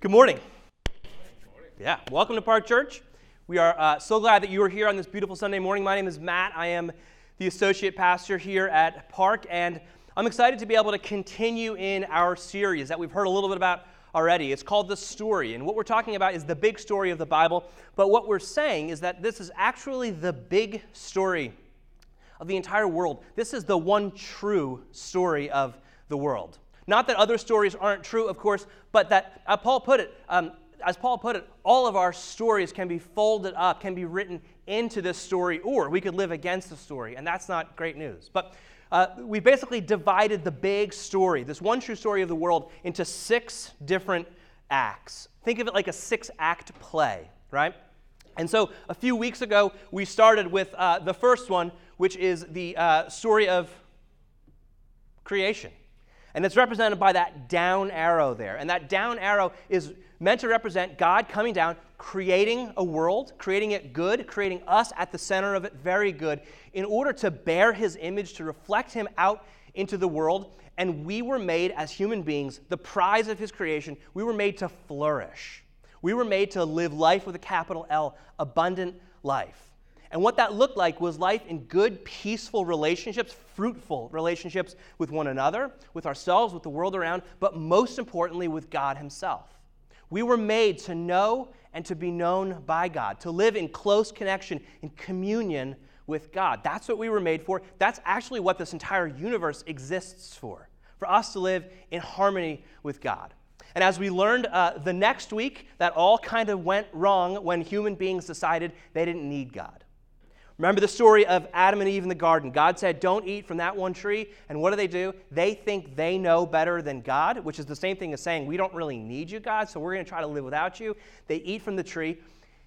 Good morning. Yeah, welcome to Park Church. We are uh, so glad that you are here on this beautiful Sunday morning. My name is Matt. I am the associate pastor here at Park, and I'm excited to be able to continue in our series that we've heard a little bit about already. It's called The Story, and what we're talking about is the big story of the Bible, but what we're saying is that this is actually the big story of the entire world. This is the one true story of the world. Not that other stories aren't true, of course, but that, uh, Paul put it, um, as Paul put it, all of our stories can be folded up, can be written into this story, or we could live against the story, and that's not great news. But uh, we basically divided the big story, this one true story of the world, into six different acts. Think of it like a six act play, right? And so a few weeks ago, we started with uh, the first one, which is the uh, story of creation. And it's represented by that down arrow there. And that down arrow is meant to represent God coming down, creating a world, creating it good, creating us at the center of it very good, in order to bear his image, to reflect him out into the world. And we were made as human beings, the prize of his creation, we were made to flourish. We were made to live life with a capital L, abundant life. And what that looked like was life in good, peaceful relationships, fruitful relationships with one another, with ourselves, with the world around, but most importantly, with God Himself. We were made to know and to be known by God, to live in close connection, in communion with God. That's what we were made for. That's actually what this entire universe exists for, for us to live in harmony with God. And as we learned uh, the next week, that all kind of went wrong when human beings decided they didn't need God. Remember the story of Adam and Eve in the garden. God said, Don't eat from that one tree. And what do they do? They think they know better than God, which is the same thing as saying, We don't really need you, God, so we're going to try to live without you. They eat from the tree.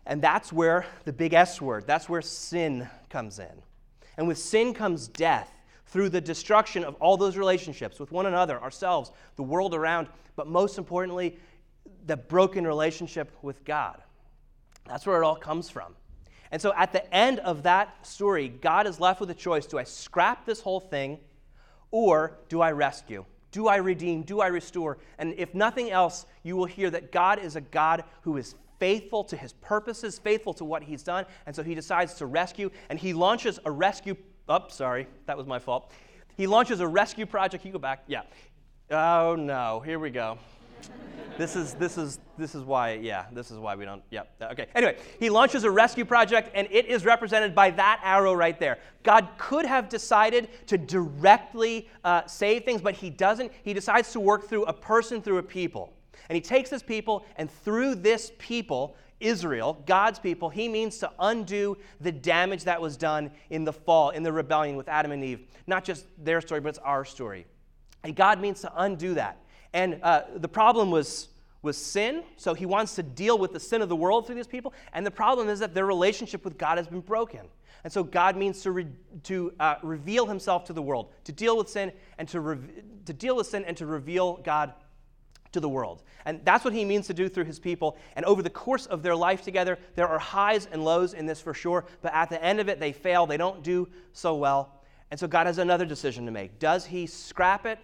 And that's where the big S word, that's where sin comes in. And with sin comes death through the destruction of all those relationships with one another, ourselves, the world around, but most importantly, the broken relationship with God. That's where it all comes from. And so at the end of that story, God is left with a choice do I scrap this whole thing or do I rescue? Do I redeem? Do I restore? And if nothing else, you will hear that God is a God who is faithful to his purposes, faithful to what he's done. And so he decides to rescue, and he launches a rescue. Oh, sorry, that was my fault. He launches a rescue project. You go back. Yeah. Oh, no. Here we go this is this is this is why yeah this is why we don't yep okay anyway he launches a rescue project and it is represented by that arrow right there god could have decided to directly uh, save things but he doesn't he decides to work through a person through a people and he takes this people and through this people Israel, God's people, he means to undo the damage that was done in the fall, in the rebellion with Adam and Eve. Not just their story, but it's our story. And God means to undo that. And uh, the problem was, was sin, so he wants to deal with the sin of the world through these people. And the problem is that their relationship with God has been broken. And so God means to, re, to uh, reveal himself to the world, to deal with sin and to, re, to deal with sin and to reveal God to the world. And that's what he means to do through his people. And over the course of their life together, there are highs and lows in this for sure. But at the end of it, they fail. They don't do so well. And so God has another decision to make. Does he scrap it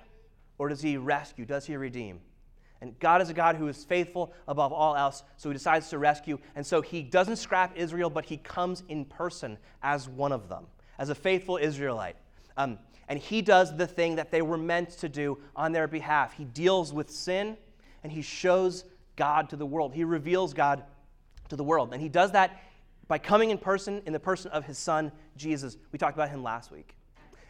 or does he rescue? Does he redeem? And God is a God who is faithful above all else, so he decides to rescue. And so he doesn't scrap Israel, but he comes in person as one of them, as a faithful Israelite. Um, and he does the thing that they were meant to do on their behalf. He deals with sin and he shows God to the world. He reveals God to the world. And he does that by coming in person in the person of his son, Jesus. We talked about him last week.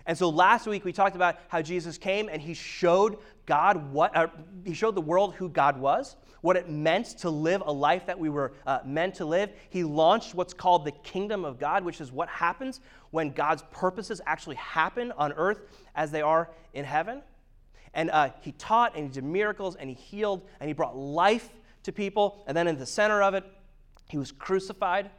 And so last week we talked about how Jesus came and he showed God what, uh, he showed the world who God was, what it meant to live a life that we were uh, meant to live. He launched what's called the kingdom of God, which is what happens when God's purposes actually happen on earth as they are in heaven. And uh, he taught and he did miracles and he healed and he brought life to people. And then in the center of it, he was crucified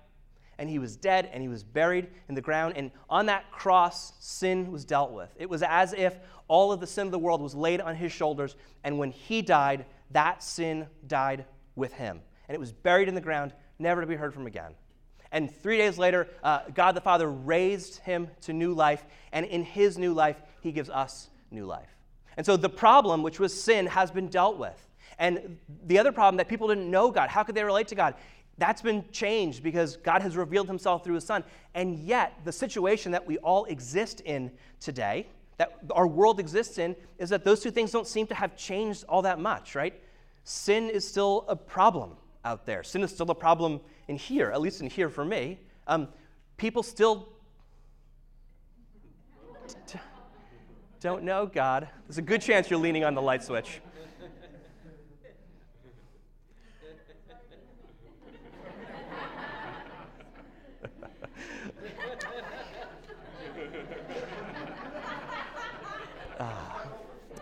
and he was dead and he was buried in the ground. And on that cross, sin was dealt with. It was as if all of the sin of the world was laid on his shoulders. And when he died, that sin died with him. And it was buried in the ground, never to be heard from again. And three days later, uh, God the Father raised him to new life. And in his new life, he gives us new life. And so the problem, which was sin, has been dealt with. And the other problem that people didn't know God. How could they relate to God? That's been changed because God has revealed himself through his son. And yet, the situation that we all exist in today, that our world exists in, is that those two things don't seem to have changed all that much, right? Sin is still a problem out there. Sin is still a problem in here, at least in here for me. Um, people still don't know God. There's a good chance you're leaning on the light switch.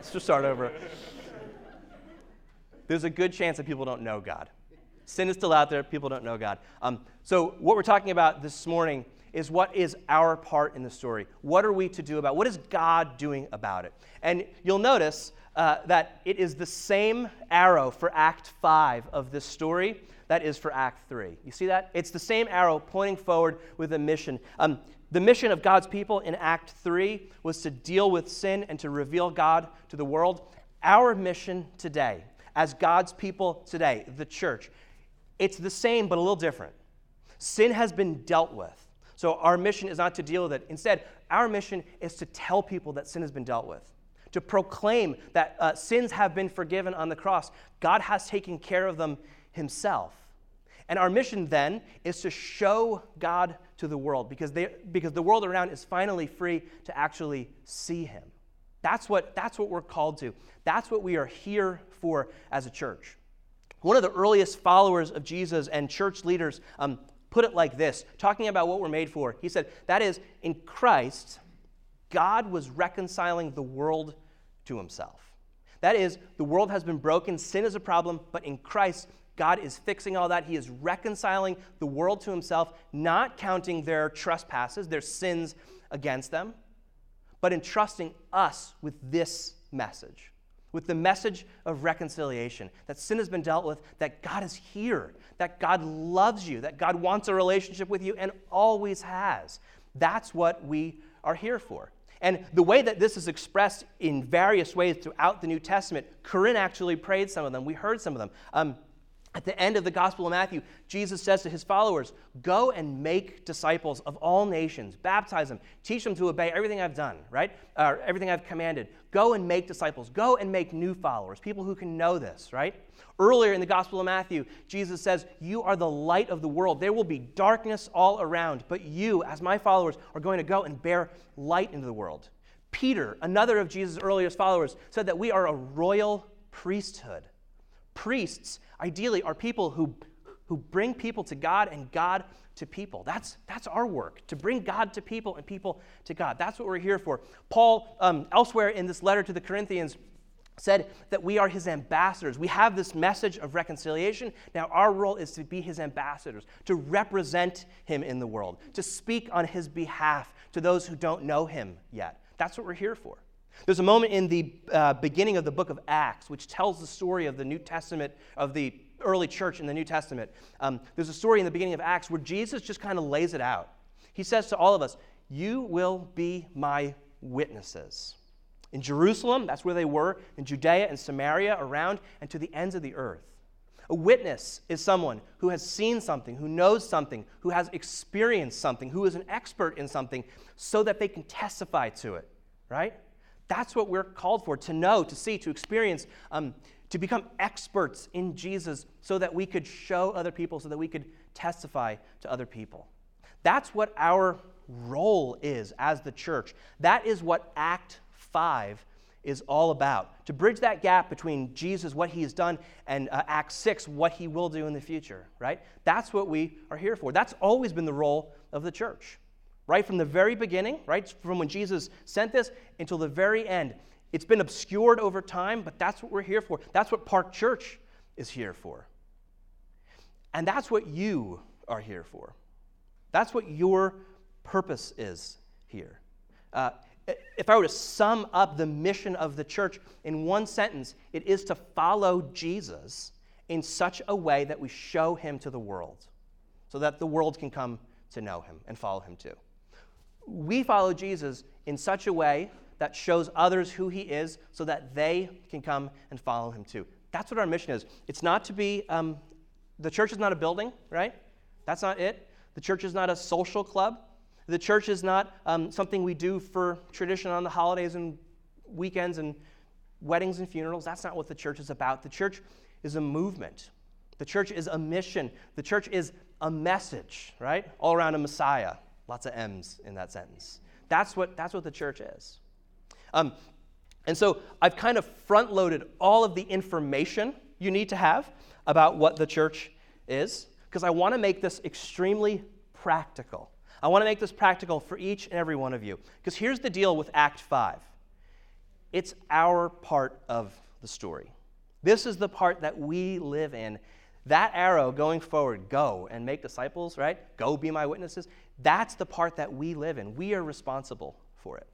Let's just start over. There's a good chance that people don't know God. Sin is still out there. People don't know God. Um, so, what we're talking about this morning is what is our part in the story? What are we to do about it? What is God doing about it? And you'll notice uh, that it is the same arrow for Act 5 of this story that is for Act 3. You see that? It's the same arrow pointing forward with a mission. Um, the mission of God's people in Act 3 was to deal with sin and to reveal God to the world. Our mission today, as God's people today, the church, it's the same but a little different. Sin has been dealt with. So our mission is not to deal with it. Instead, our mission is to tell people that sin has been dealt with, to proclaim that uh, sins have been forgiven on the cross. God has taken care of them himself. And our mission then is to show God to the world because, they, because the world around is finally free to actually see him. That's what, that's what we're called to. That's what we are here for as a church. One of the earliest followers of Jesus and church leaders um, put it like this, talking about what we're made for. He said, That is, in Christ, God was reconciling the world to himself. That is, the world has been broken, sin is a problem, but in Christ, God is fixing all that. He is reconciling the world to himself, not counting their trespasses, their sins against them, but entrusting us with this message with the message of reconciliation that sin has been dealt with, that God is here, that God loves you, that God wants a relationship with you and always has. That's what we are here for. And the way that this is expressed in various ways throughout the New Testament, Corinne actually prayed some of them. We heard some of them. Um, at the end of the Gospel of Matthew, Jesus says to his followers, Go and make disciples of all nations, baptize them, teach them to obey everything I've done, right? Uh, everything I've commanded. Go and make disciples. Go and make new followers, people who can know this, right? Earlier in the Gospel of Matthew, Jesus says, You are the light of the world. There will be darkness all around, but you, as my followers, are going to go and bear light into the world. Peter, another of Jesus' earliest followers, said that we are a royal priesthood. Priests ideally are people who, who bring people to God and God to people. That's, that's our work, to bring God to people and people to God. That's what we're here for. Paul, um, elsewhere in this letter to the Corinthians, said that we are his ambassadors. We have this message of reconciliation. Now, our role is to be his ambassadors, to represent him in the world, to speak on his behalf to those who don't know him yet. That's what we're here for. There's a moment in the uh, beginning of the book of Acts which tells the story of the New Testament, of the early church in the New Testament. Um, there's a story in the beginning of Acts where Jesus just kind of lays it out. He says to all of us, You will be my witnesses. In Jerusalem, that's where they were, in Judea and Samaria, around, and to the ends of the earth. A witness is someone who has seen something, who knows something, who has experienced something, who is an expert in something, so that they can testify to it, right? That's what we're called for to know, to see, to experience, um, to become experts in Jesus so that we could show other people, so that we could testify to other people. That's what our role is as the church. That is what Act 5 is all about. To bridge that gap between Jesus, what he has done, and uh, Act 6, what he will do in the future, right? That's what we are here for. That's always been the role of the church right from the very beginning, right from when Jesus sent this until the very end. It's been obscured over time, but that's what we're here for. That's what Park Church is here for. And that's what you are here for. That's what your purpose is here. Uh, if I were to sum up the mission of the church in one sentence, it is to follow Jesus in such a way that we show him to the world so that the world can come to know him and follow him too we follow Jesus in such a way that shows others who he is so that they can come and follow him too. That's what our mission is. It's not to be, um, the church is not a building, right? That's not it. The church is not a social club. The church is not um, something we do for tradition on the holidays and weekends and weddings and funerals. That's not what the church is about. The church is a movement. The church is a mission. The church is a message, right? All around a Messiah. Lots of M's in that sentence. That's what, that's what the church is. Um, and so I've kind of front loaded all of the information you need to have about what the church is, because I want to make this extremely practical. I want to make this practical for each and every one of you. Because here's the deal with Act 5 it's our part of the story. This is the part that we live in. That arrow going forward, go and make disciples, right? Go be my witnesses. That's the part that we live in. We are responsible for it.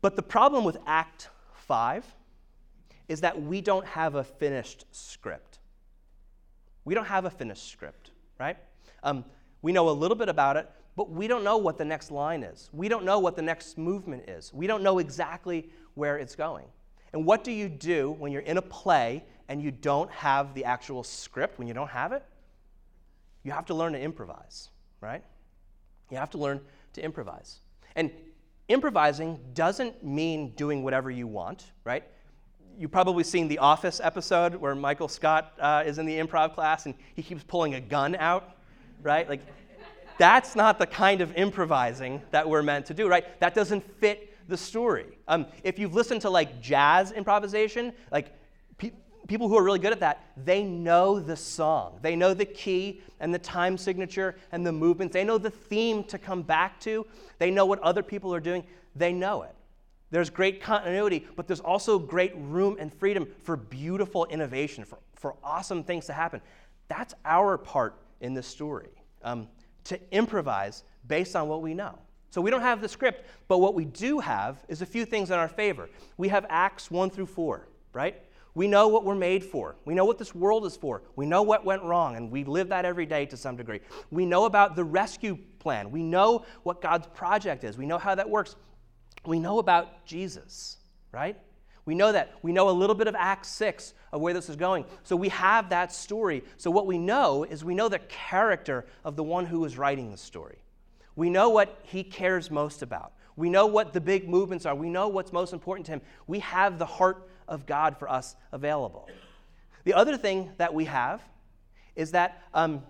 But the problem with Act 5 is that we don't have a finished script. We don't have a finished script, right? Um, we know a little bit about it, but we don't know what the next line is. We don't know what the next movement is. We don't know exactly where it's going. And what do you do when you're in a play and you don't have the actual script, when you don't have it? You have to learn to improvise, right? You have to learn to improvise. And improvising doesn't mean doing whatever you want, right? You've probably seen the Office episode where Michael Scott uh, is in the improv class and he keeps pulling a gun out, right? Like, that's not the kind of improvising that we're meant to do, right? That doesn't fit the story. Um, if you've listened to like jazz improvisation, like people who are really good at that, they know the song. They know the key and the time signature and the movements. They know the theme to come back to. They know what other people are doing. They know it. There's great continuity, but there's also great room and freedom for beautiful innovation, for, for awesome things to happen. That's our part in this story, um, to improvise based on what we know. So we don't have the script, but what we do have is a few things in our favor. We have Acts 1 through 4, right? We know what we're made for. We know what this world is for. We know what went wrong, and we live that every day to some degree. We know about the rescue plan. We know what God's project is. We know how that works. We know about Jesus, right? We know that. We know a little bit of Acts 6 of where this is going. So we have that story. So what we know is we know the character of the one who is writing the story. We know what he cares most about. We know what the big movements are. We know what's most important to him. We have the heart of God for us available. The other thing that we have is that um,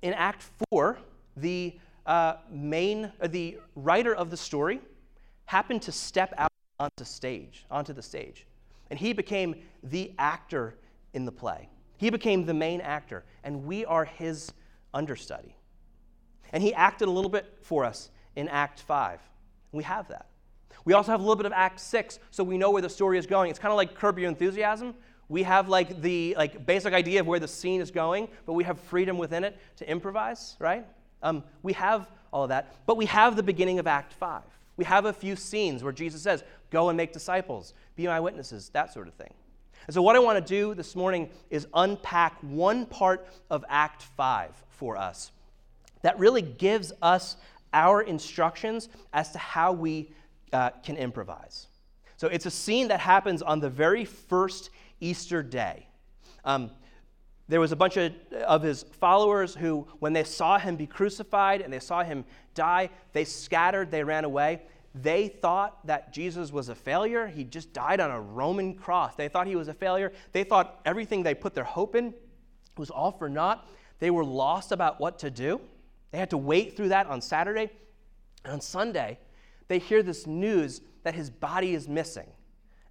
in Act 4, the uh, main, the writer of the story happened to step out onto stage, onto the stage, and he became the actor in the play. He became the main actor, and we are his understudy. And he acted a little bit for us in Act 5. We have that. We also have a little bit of Act 6, so we know where the story is going. It's kind of like Curb Your Enthusiasm. We have like the like basic idea of where the scene is going, but we have freedom within it to improvise, right? Um, we have all of that, but we have the beginning of Act 5. We have a few scenes where Jesus says, Go and make disciples, be my witnesses, that sort of thing. And so, what I want to do this morning is unpack one part of Act 5 for us that really gives us our instructions as to how we uh, can improvise. So it's a scene that happens on the very first Easter day. Um, there was a bunch of, of his followers who, when they saw him be crucified and they saw him die, they scattered, they ran away. They thought that Jesus was a failure. He just died on a Roman cross. They thought he was a failure. They thought everything they put their hope in was all for naught. They were lost about what to do. They had to wait through that on Saturday. And on Sunday, they hear this news that his body is missing.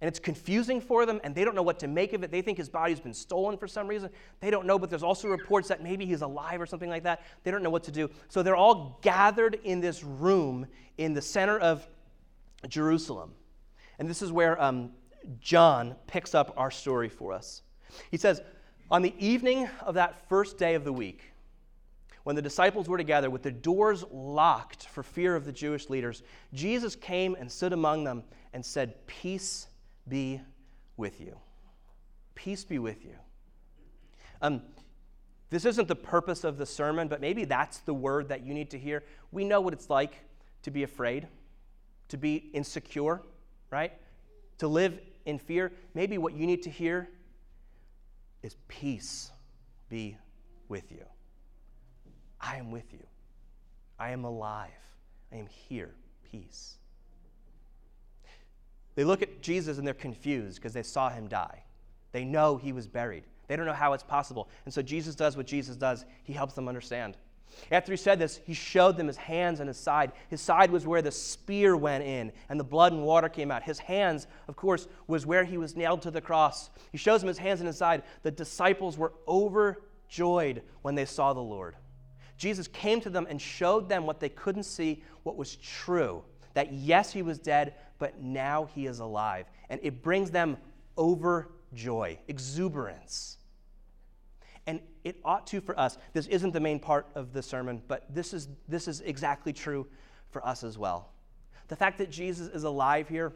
And it's confusing for them, and they don't know what to make of it. They think his body's been stolen for some reason. They don't know, but there's also reports that maybe he's alive or something like that. They don't know what to do. So they're all gathered in this room in the center of Jerusalem. And this is where um, John picks up our story for us. He says, On the evening of that first day of the week, when the disciples were together with the doors locked for fear of the Jewish leaders, Jesus came and stood among them and said, Peace be with you. Peace be with you. Um, this isn't the purpose of the sermon, but maybe that's the word that you need to hear. We know what it's like to be afraid, to be insecure, right? To live in fear, maybe what you need to hear is peace be with you. I am with you. I am alive. I am here. Peace. They look at Jesus and they're confused because they saw him die. They know he was buried. They don't know how it's possible. And so Jesus does what Jesus does. He helps them understand. After he said this, he showed them his hands and his side. His side was where the spear went in and the blood and water came out. His hands, of course, was where he was nailed to the cross. He shows them his hands and his side. The disciples were overjoyed when they saw the Lord. Jesus came to them and showed them what they couldn't see, what was true that yes, he was dead, but now he is alive. And it brings them overjoy, exuberance. And it ought to for us. This isn't the main part of the sermon, but this is, this is exactly true for us as well. The fact that Jesus is alive here,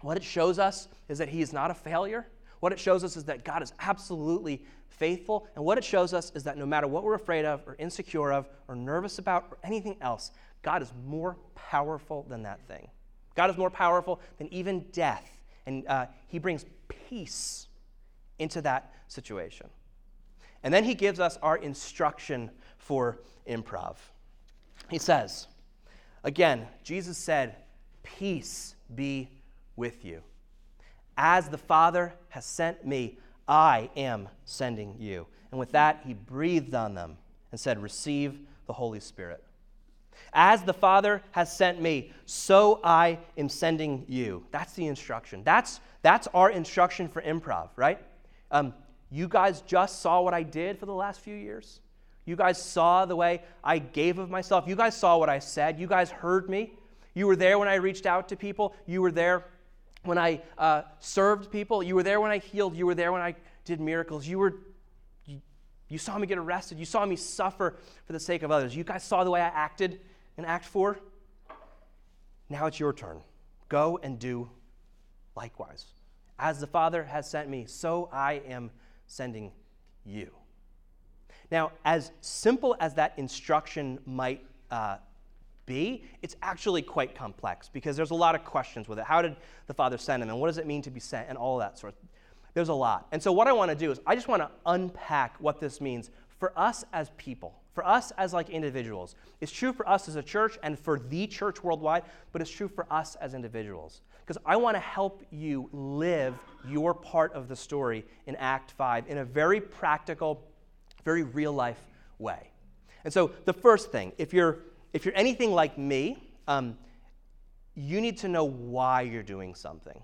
what it shows us is that he is not a failure. What it shows us is that God is absolutely faithful. And what it shows us is that no matter what we're afraid of, or insecure of, or nervous about, or anything else, God is more powerful than that thing. God is more powerful than even death. And uh, he brings peace into that situation. And then he gives us our instruction for improv. He says, again, Jesus said, Peace be with you. As the Father has sent me, I am sending you. And with that, he breathed on them and said, Receive the Holy Spirit. As the Father has sent me, so I am sending you. That's the instruction. That's, that's our instruction for improv, right? Um, you guys just saw what I did for the last few years. You guys saw the way I gave of myself. You guys saw what I said. You guys heard me. You were there when I reached out to people. You were there when I uh, served people. You were there when I healed. You were there when I did miracles. You were you, saw me get arrested. You saw me suffer for the sake of others. You guys saw the way I acted in Act 4. Now it's your turn. Go and do likewise. As the Father has sent me, so I am sending you. Now, as simple as that instruction might uh, be, it's actually quite complex because there's a lot of questions with it. How did the Father send him, and what does it mean to be sent, and all that sort of There's a lot. And so, what I want to do is I just want to unpack what this means for us as people, for us as like individuals. It's true for us as a church and for the church worldwide, but it's true for us as individuals because I want to help you live your part of the story in Act 5 in a very practical, very real life way. And so, the first thing, if you're, if you're anything like me, um, you need to know why you're doing something.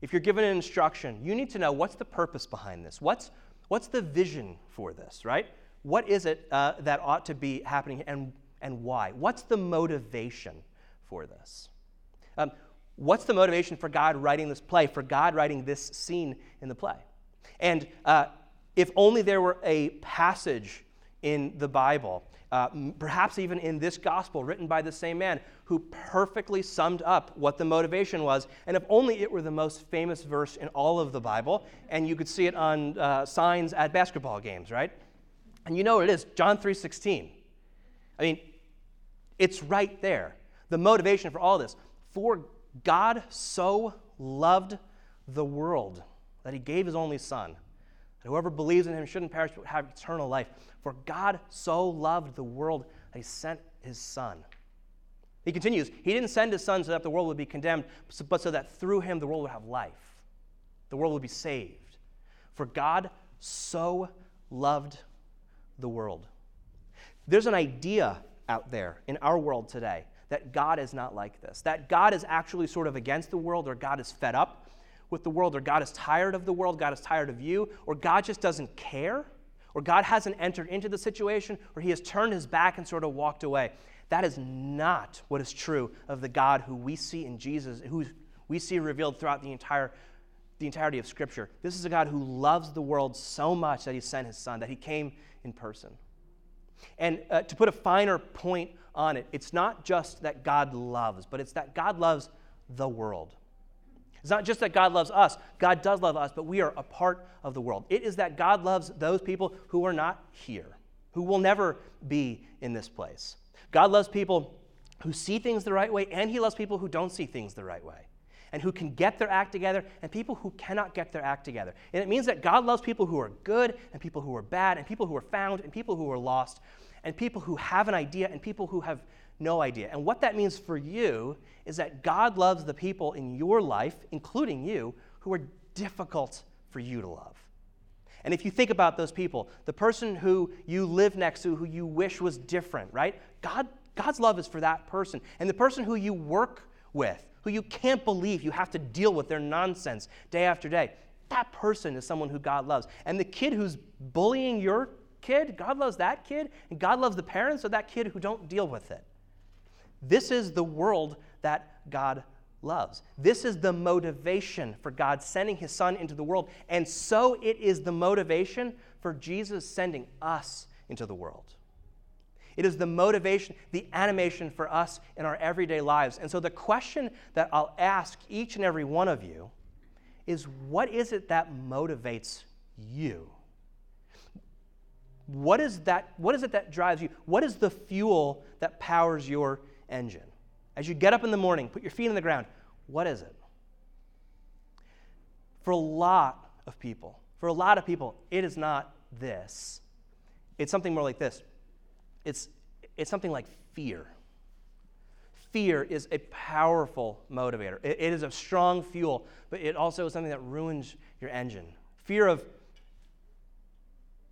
If you're given an instruction, you need to know what's the purpose behind this? What's, what's the vision for this, right? What is it uh, that ought to be happening and, and why? What's the motivation for this? Um, what's the motivation for God writing this play, for God writing this scene in the play? And uh, if only there were a passage in the Bible, uh, perhaps even in this gospel written by the same man, who perfectly summed up what the motivation was. And if only it were the most famous verse in all of the Bible, and you could see it on uh, signs at basketball games, right? And you know what it is John 3:16. I mean, it's right there. The motivation for all this. For God so loved the world that he gave his only son. That whoever believes in him shouldn't perish but have eternal life. For God so loved the world that he sent his son. He continues, He didn't send His Son so that the world would be condemned, but so that through Him the world would have life. The world would be saved. For God so loved the world. There's an idea out there in our world today that God is not like this, that God is actually sort of against the world, or God is fed up with the world, or God is tired of the world, God is tired of you, or God just doesn't care, or God hasn't entered into the situation, or he has turned his back and sort of walked away. That is not what is true of the God who we see in Jesus, who we see revealed throughout the entire the entirety of Scripture. This is a God who loves the world so much that he sent his son, that he came in person. And uh, to put a finer point on it. It's not just that God loves, but it's that God loves the world. It's not just that God loves us, God does love us, but we are a part of the world. It is that God loves those people who are not here, who will never be in this place. God loves people who see things the right way, and He loves people who don't see things the right way. and who can get their act together and people who cannot get their act together. And it means that God loves people who are good and people who are bad and people who are found and people who are lost and people who have an idea and people who have no idea. And what that means for you is that God loves the people in your life, including you, who are difficult for you to love. And if you think about those people, the person who you live next to, who you wish was different, right? God, God's love is for that person. And the person who you work with, who you can't believe you have to deal with their nonsense day after day, that person is someone who God loves. And the kid who's bullying your kid, God loves that kid, and God loves the parents of that kid who don't deal with it. This is the world that God loves. This is the motivation for God sending his son into the world. And so it is the motivation for Jesus sending us into the world. It is the motivation, the animation for us in our everyday lives. And so the question that I'll ask each and every one of you is what is it that motivates you? What is that what is it that drives you? What is the fuel that powers your engine? As you get up in the morning, put your feet on the ground, what is it? For a lot of people, for a lot of people, it is not this. It's something more like this. It's, it's something like fear. Fear is a powerful motivator. It, it is a strong fuel, but it also is something that ruins your engine. Fear of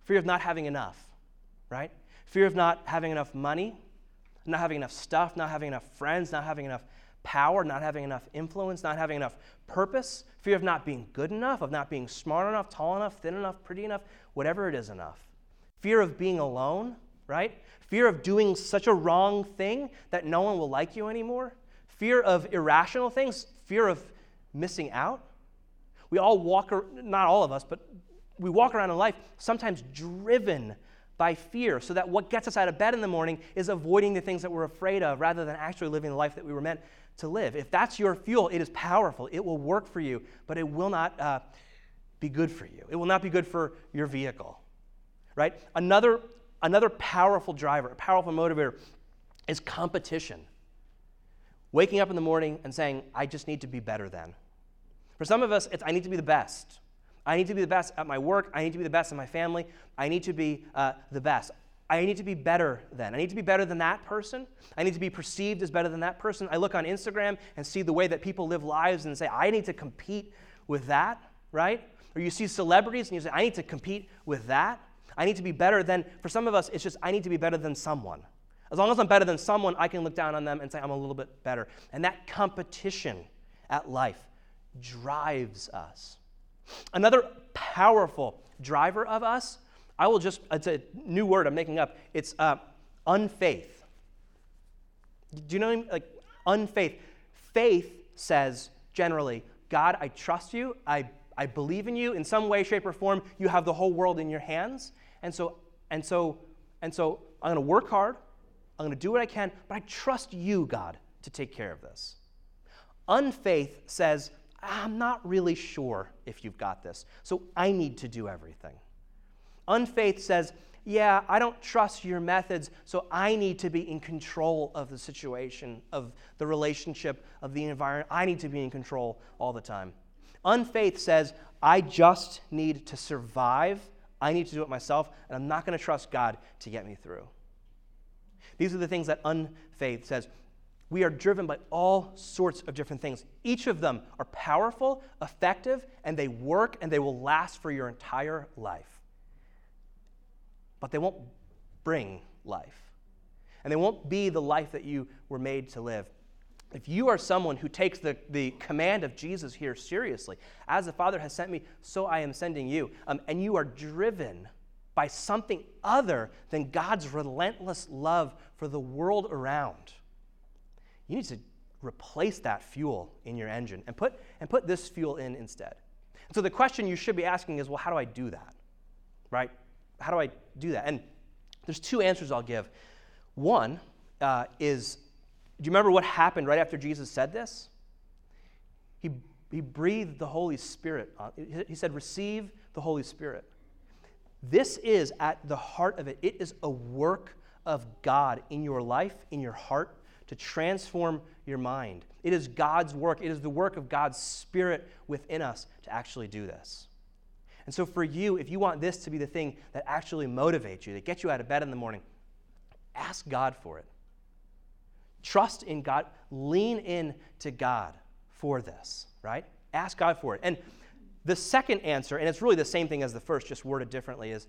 fear of not having enough, right? Fear of not having enough money, not having enough stuff, not having enough friends, not having enough power, not having enough influence, not having enough purpose, fear of not being good enough, of not being smart enough, tall enough, thin enough, pretty enough, whatever it is enough. Fear of being alone, right? Fear of doing such a wrong thing that no one will like you anymore. Fear of irrational things, fear of missing out. We all walk, not all of us, but we walk around in life sometimes driven by fear, so that what gets us out of bed in the morning is avoiding the things that we're afraid of rather than actually living the life that we were meant to live. If that's your fuel, it is powerful. It will work for you, but it will not uh, be good for you. It will not be good for your vehicle, right? Another, another powerful driver, a powerful motivator is competition. Waking up in the morning and saying, I just need to be better than. For some of us, it's I need to be the best. I need to be the best at my work. I need to be the best in my family. I need to be uh, the best. I need to be better than. I need to be better than that person. I need to be perceived as better than that person. I look on Instagram and see the way that people live lives and say, I need to compete with that, right? Or you see celebrities and you say, I need to compete with that. I need to be better than, for some of us, it's just, I need to be better than someone. As long as I'm better than someone, I can look down on them and say, I'm a little bit better. And that competition at life drives us. Another powerful driver of us I will just, it's a new word I'm making up. It's uh, unfaith. Do you know, like, unfaith? Faith says generally, God, I trust you. I, I believe in you. In some way, shape, or form, you have the whole world in your hands. And so, and so, and so I'm going to work hard. I'm going to do what I can, but I trust you, God, to take care of this. Unfaith says, I'm not really sure if you've got this, so I need to do everything. Unfaith says, yeah, I don't trust your methods, so I need to be in control of the situation, of the relationship, of the environment. I need to be in control all the time. Unfaith says, I just need to survive. I need to do it myself, and I'm not going to trust God to get me through. These are the things that unfaith says. We are driven by all sorts of different things. Each of them are powerful, effective, and they work and they will last for your entire life but they won't bring life. And they won't be the life that you were made to live. If you are someone who takes the, the command of Jesus here seriously, as the Father has sent me, so I am sending you, um, and you are driven by something other than God's relentless love for the world around, you need to replace that fuel in your engine and put, and put this fuel in instead. so the question you should be asking is well, how do I do that? Right? how do I do that? And there's two answers I'll give. One uh, is do you remember what happened right after Jesus said this? He, he breathed the Holy Spirit. On, he said, Receive the Holy Spirit. This is at the heart of it. It is a work of God in your life, in your heart, to transform your mind. It is God's work, it is the work of God's Spirit within us to actually do this. And so, for you, if you want this to be the thing that actually motivates you, that gets you out of bed in the morning, ask God for it. Trust in God. Lean in to God for this, right? Ask God for it. And the second answer, and it's really the same thing as the first, just worded differently, is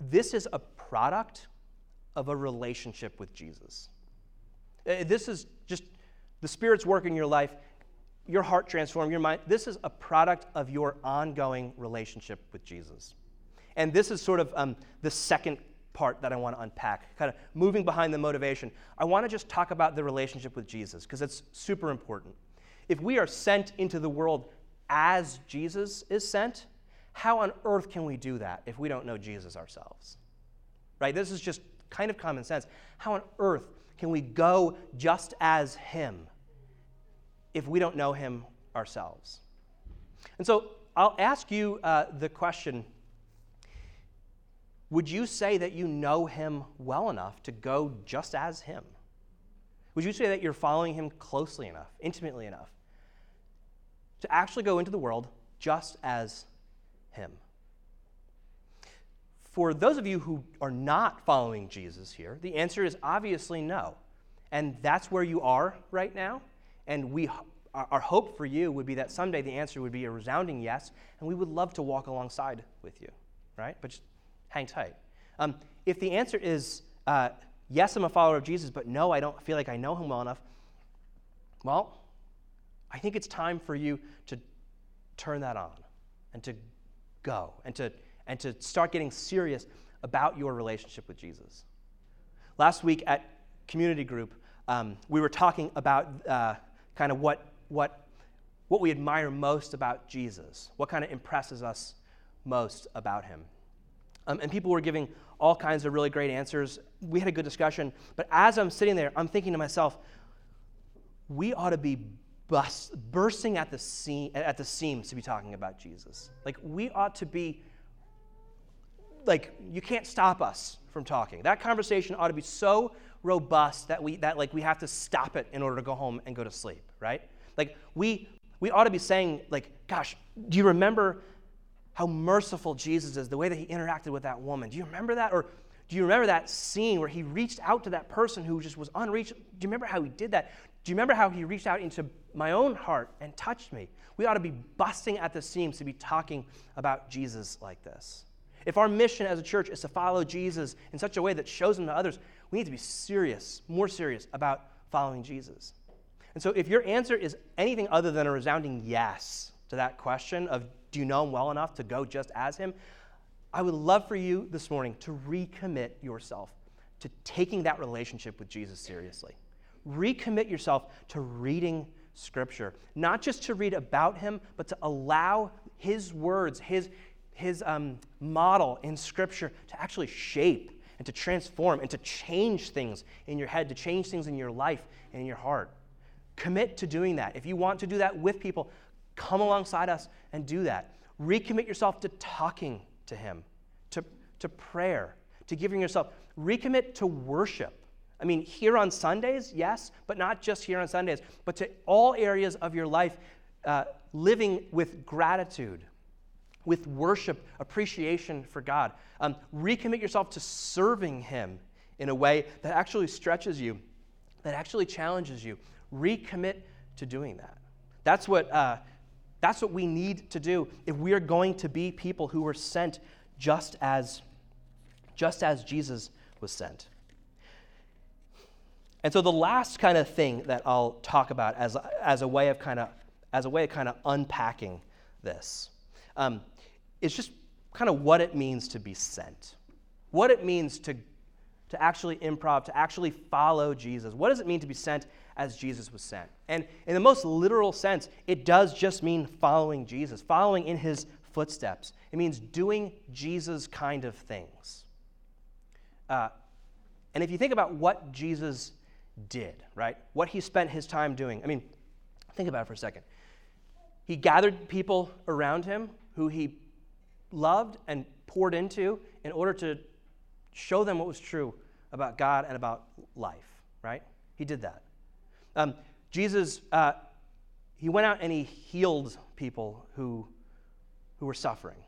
this is a product of a relationship with Jesus. Uh, this is just the Spirit's work in your life, your heart transformed, your mind. This is a product of your ongoing relationship with Jesus. And this is sort of um, the second part that I want to unpack, kind of moving behind the motivation. I want to just talk about the relationship with Jesus because it's super important. If we are sent into the world as Jesus is sent, how on earth can we do that if we don't know Jesus ourselves? Right? This is just kind of common sense. How on earth can we go just as Him if we don't know Him ourselves? And so I'll ask you uh, the question Would you say that you know Him well enough to go just as Him? Would you say that you're following Him closely enough, intimately enough, to actually go into the world just as Him? For those of you who are not following Jesus here, the answer is obviously no. And that's where you are right now. And we, our hope for you would be that someday the answer would be a resounding yes, and we would love to walk alongside with you, right? But just hang tight. Um, if the answer is uh, yes, I'm a follower of Jesus, but no, I don't feel like I know him well enough, well, I think it's time for you to turn that on and to go and to and to start getting serious about your relationship with Jesus. Last week at community group, um, we were talking about uh, kind of what, what, what we admire most about Jesus, what kind of impresses us most about him. Um, and people were giving all kinds of really great answers. We had a good discussion, but as I'm sitting there, I'm thinking to myself, we ought to be bust, bursting at the, seam, at the seams to be talking about Jesus. Like, we ought to be like you can't stop us from talking. That conversation ought to be so robust that we that like we have to stop it in order to go home and go to sleep, right? Like we we ought to be saying like, gosh, do you remember how merciful Jesus is, the way that he interacted with that woman? Do you remember that or do you remember that scene where he reached out to that person who just was unreached? Do you remember how he did that? Do you remember how he reached out into my own heart and touched me? We ought to be busting at the seams to be talking about Jesus like this. If our mission as a church is to follow Jesus in such a way that shows him to others, we need to be serious, more serious about following Jesus. And so if your answer is anything other than a resounding yes to that question of do you know him well enough to go just as him, I would love for you this morning to recommit yourself to taking that relationship with Jesus seriously. Recommit yourself to reading Scripture, not just to read about him, but to allow his words, his, his um, model in Scripture to actually shape and to transform and to change things in your head, to change things in your life and in your heart. Commit to doing that. If you want to do that with people, come alongside us and do that. Recommit yourself to talking to Him, to, to prayer, to giving yourself. Recommit to worship. I mean, here on Sundays, yes, but not just here on Sundays, but to all areas of your life, uh, living with gratitude, with worship, appreciation for God. Um, recommit yourself to serving Him in a way that actually stretches you, that actually challenges you. Recommit to doing that. That's what, uh, that's what we need to do if we are going to be people who were sent just as, just as Jesus was sent. And so the last kind of thing that I'll talk about as, as a way of kind of as a way of kind of unpacking this um, is just kind of what it means to be sent, what it means to, to actually improv, to actually follow Jesus. What does it mean to be sent as Jesus was sent? And in the most literal sense, it does just mean following Jesus, following in his footsteps. It means doing Jesus kind of things. Uh, and if you think about what Jesus did, right, what he spent his time doing, I mean, think about it for a second. He gathered people around him who he loved and poured into in order to show them what was true about God and about life, right? He did that. Um, Jesus, uh, he went out and he healed people who, who were suffering.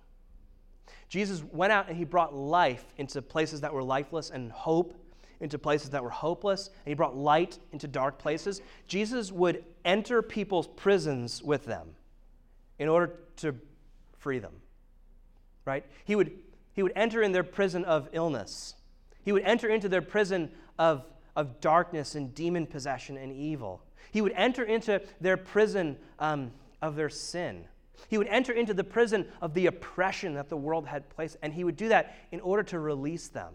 Jesus went out and he brought life into places that were lifeless and hope into places that were hopeless, and he brought light into dark places. Jesus would enter people's prisons with them in order to free them. Right? He would, he would enter in their prison of illness. He would enter into their prison of, of darkness and demon possession and evil. He would enter into their prison um, of their sin. He would enter into the prison of the oppression that the world had placed, and he would do that in order to release them.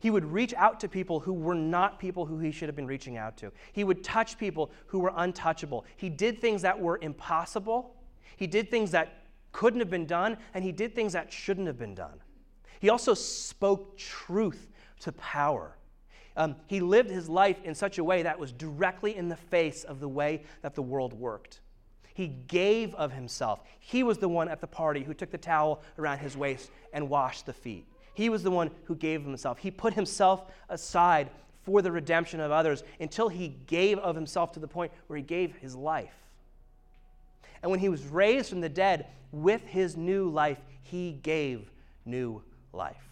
He would reach out to people who were not people who he should have been reaching out to. He would touch people who were untouchable. He did things that were impossible. He did things that couldn't have been done, and he did things that shouldn't have been done. He also spoke truth to power. Um, he lived his life in such a way that was directly in the face of the way that the world worked. He gave of himself. He was the one at the party who took the towel around his waist and washed the feet. He was the one who gave himself. He put himself aside for the redemption of others until he gave of himself to the point where he gave his life. And when he was raised from the dead with his new life, he gave new life.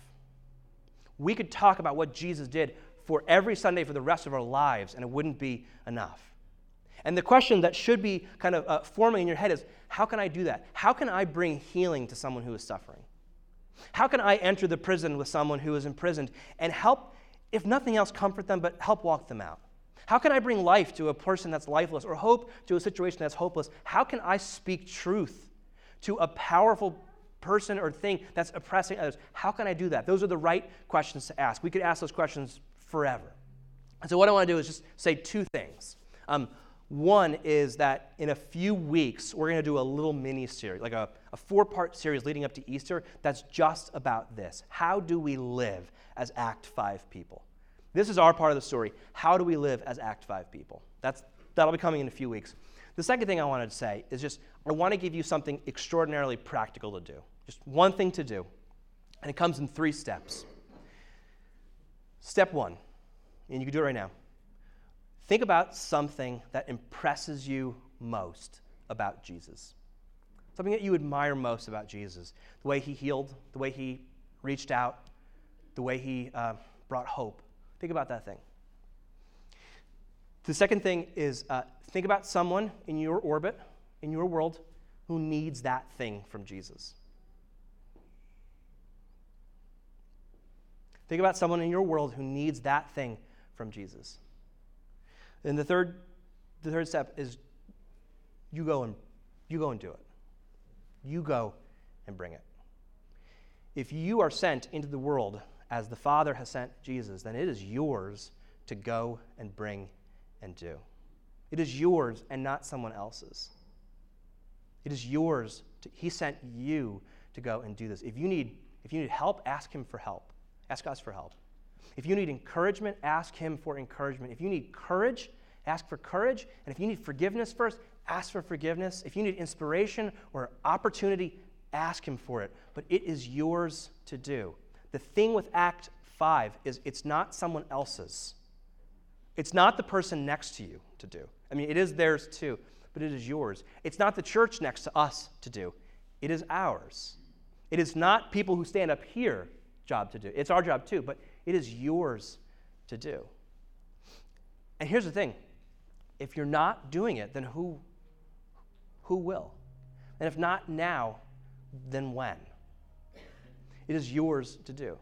We could talk about what Jesus did for every Sunday for the rest of our lives, and it wouldn't be enough. And the question that should be kind of uh, forming in your head is how can I do that? How can I bring healing to someone who is suffering? How can I enter the prison with someone who is imprisoned and help, if nothing else, comfort them, but help walk them out? How can I bring life to a person that's lifeless or hope to a situation that's hopeless? How can I speak truth to a powerful person or thing that's oppressing others? How can I do that? Those are the right questions to ask. We could ask those questions forever. And so, what I want to do is just say two things. Um, one is that in a few weeks, we're going to do a little mini series, like a, a four part series leading up to Easter, that's just about this. How do we live as Act 5 people? This is our part of the story. How do we live as Act 5 people? That's, that'll be coming in a few weeks. The second thing I wanted to say is just I want to give you something extraordinarily practical to do. Just one thing to do. And it comes in three steps. Step one, and you can do it right now Think about something that impresses you most about Jesus. Something that you admire most about Jesus. The way he healed, the way he reached out, the way he uh, brought hope. Think about that thing. The second thing is uh, think about someone in your orbit, in your world, who needs that thing from Jesus. Think about someone in your world who needs that thing from Jesus. And the third, the third step is you go and you go and do it. You go and bring it. If you are sent into the world as the Father has sent Jesus, then it is yours to go and bring and do. It is yours and not someone else's. It is yours. To, he sent you to go and do this. If you need if you need help, ask him for help. Ask us for help. If you need encouragement, ask Him for encouragement. If you need courage, ask for courage. And if you need forgiveness first, ask for forgiveness. If you need inspiration or opportunity, ask Him for it. But it is yours to do. The thing with Act 5 is it's not someone else's, it's not the person next to you to do. I mean, it is theirs too, but it is yours. It's not the church next to us to do, it is ours. It is not people who stand up here job to do. It's our job too, but it is yours to do. And here's the thing if you're not doing it, then who, who will? And if not now, then when? It is yours to do.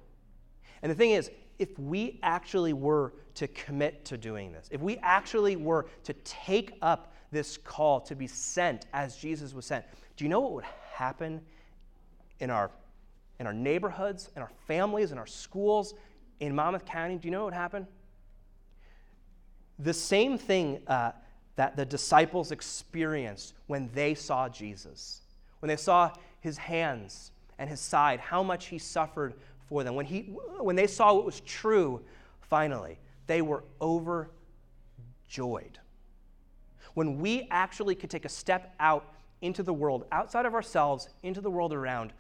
And the thing is, if we actually were to commit to doing this, if we actually were to take up this call to be sent as Jesus was sent, do you know what would happen in our, in our neighborhoods, in our families, in our schools, in Monmouth County, do you know what happened? The same thing uh, that the disciples experienced when they saw Jesus, when they saw his hands and his side, how much he suffered for them. When, he, when they saw what was true, finally, they were overjoyed. When we actually could take a step out into the world, outside of ourselves, into the world around,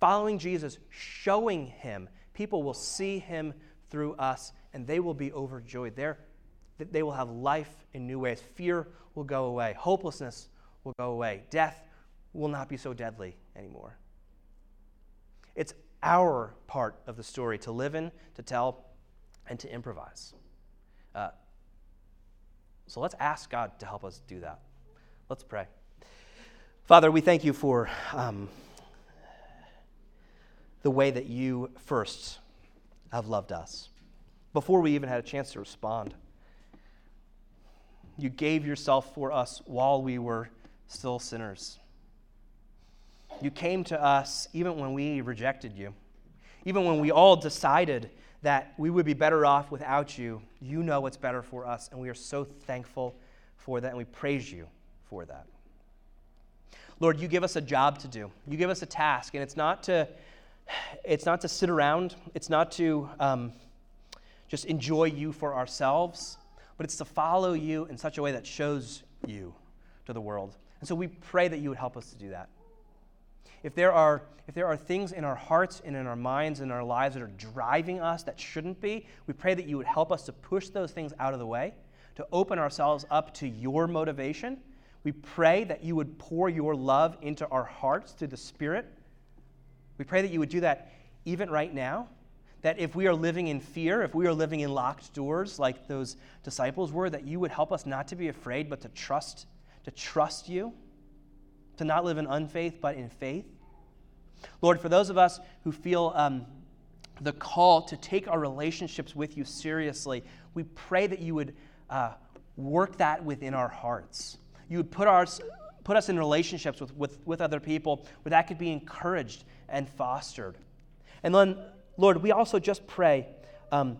following Jesus, showing him people will see him through us and they will be overjoyed. That they will have life in new ways. Fear will go away, hopelessness will go away, death will not be so deadly anymore. Our part of the story to live in, to tell, and to improvise. Uh, so let's ask God to help us do that. Let's pray. Father, we thank you for um, the way that you first have loved us before we even had a chance to respond. You gave yourself for us while we were still sinners. You came to us even when we rejected you, even when we all decided that we would be better off without you. You know what's better for us, and we are so thankful for that, and we praise you for that. Lord, you give us a job to do. You give us a task, and it's not to, it's not to sit around. It's not to um, just enjoy you for ourselves, but it's to follow you in such a way that shows you to the world. And so we pray that you would help us to do that. If there are, if there are things in our hearts and in our minds and our lives that are driving us that shouldn't be, we pray that you would help us to push those things out of the way, to open ourselves up to your motivation. We pray that you would pour your love into our hearts through the Spirit. We pray that you would do that even right now. That if we are living in fear, if we are living in locked doors like those disciples were, that you would help us not to be afraid, but to trust, to trust you to not live in unfaith, but in faith. Lord, for those of us who feel um, the call to take our relationships with you seriously, we pray that you would uh, work that within our hearts. You would put, our, put us in relationships with, with, with other people where that could be encouraged and fostered. And then, Lord, we also just pray um,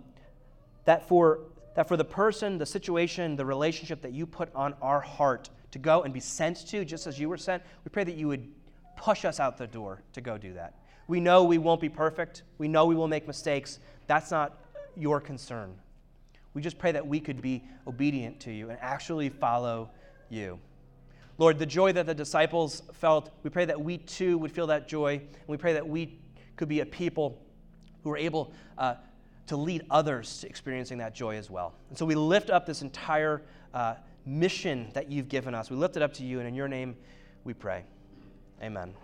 that, for, that for the person, the situation, the relationship that you put on our heart, to go and be sent to, just as you were sent. We pray that you would push us out the door to go do that. We know we won't be perfect. We know we will make mistakes. That's not your concern. We just pray that we could be obedient to you and actually follow you. Lord, the joy that the disciples felt, we pray that we too would feel that joy. And we pray that we could be a people who are able uh, to lead others to experiencing that joy as well. And so we lift up this entire uh, mission that you've given us. We lift it up to you, and in your name we pray. Amen.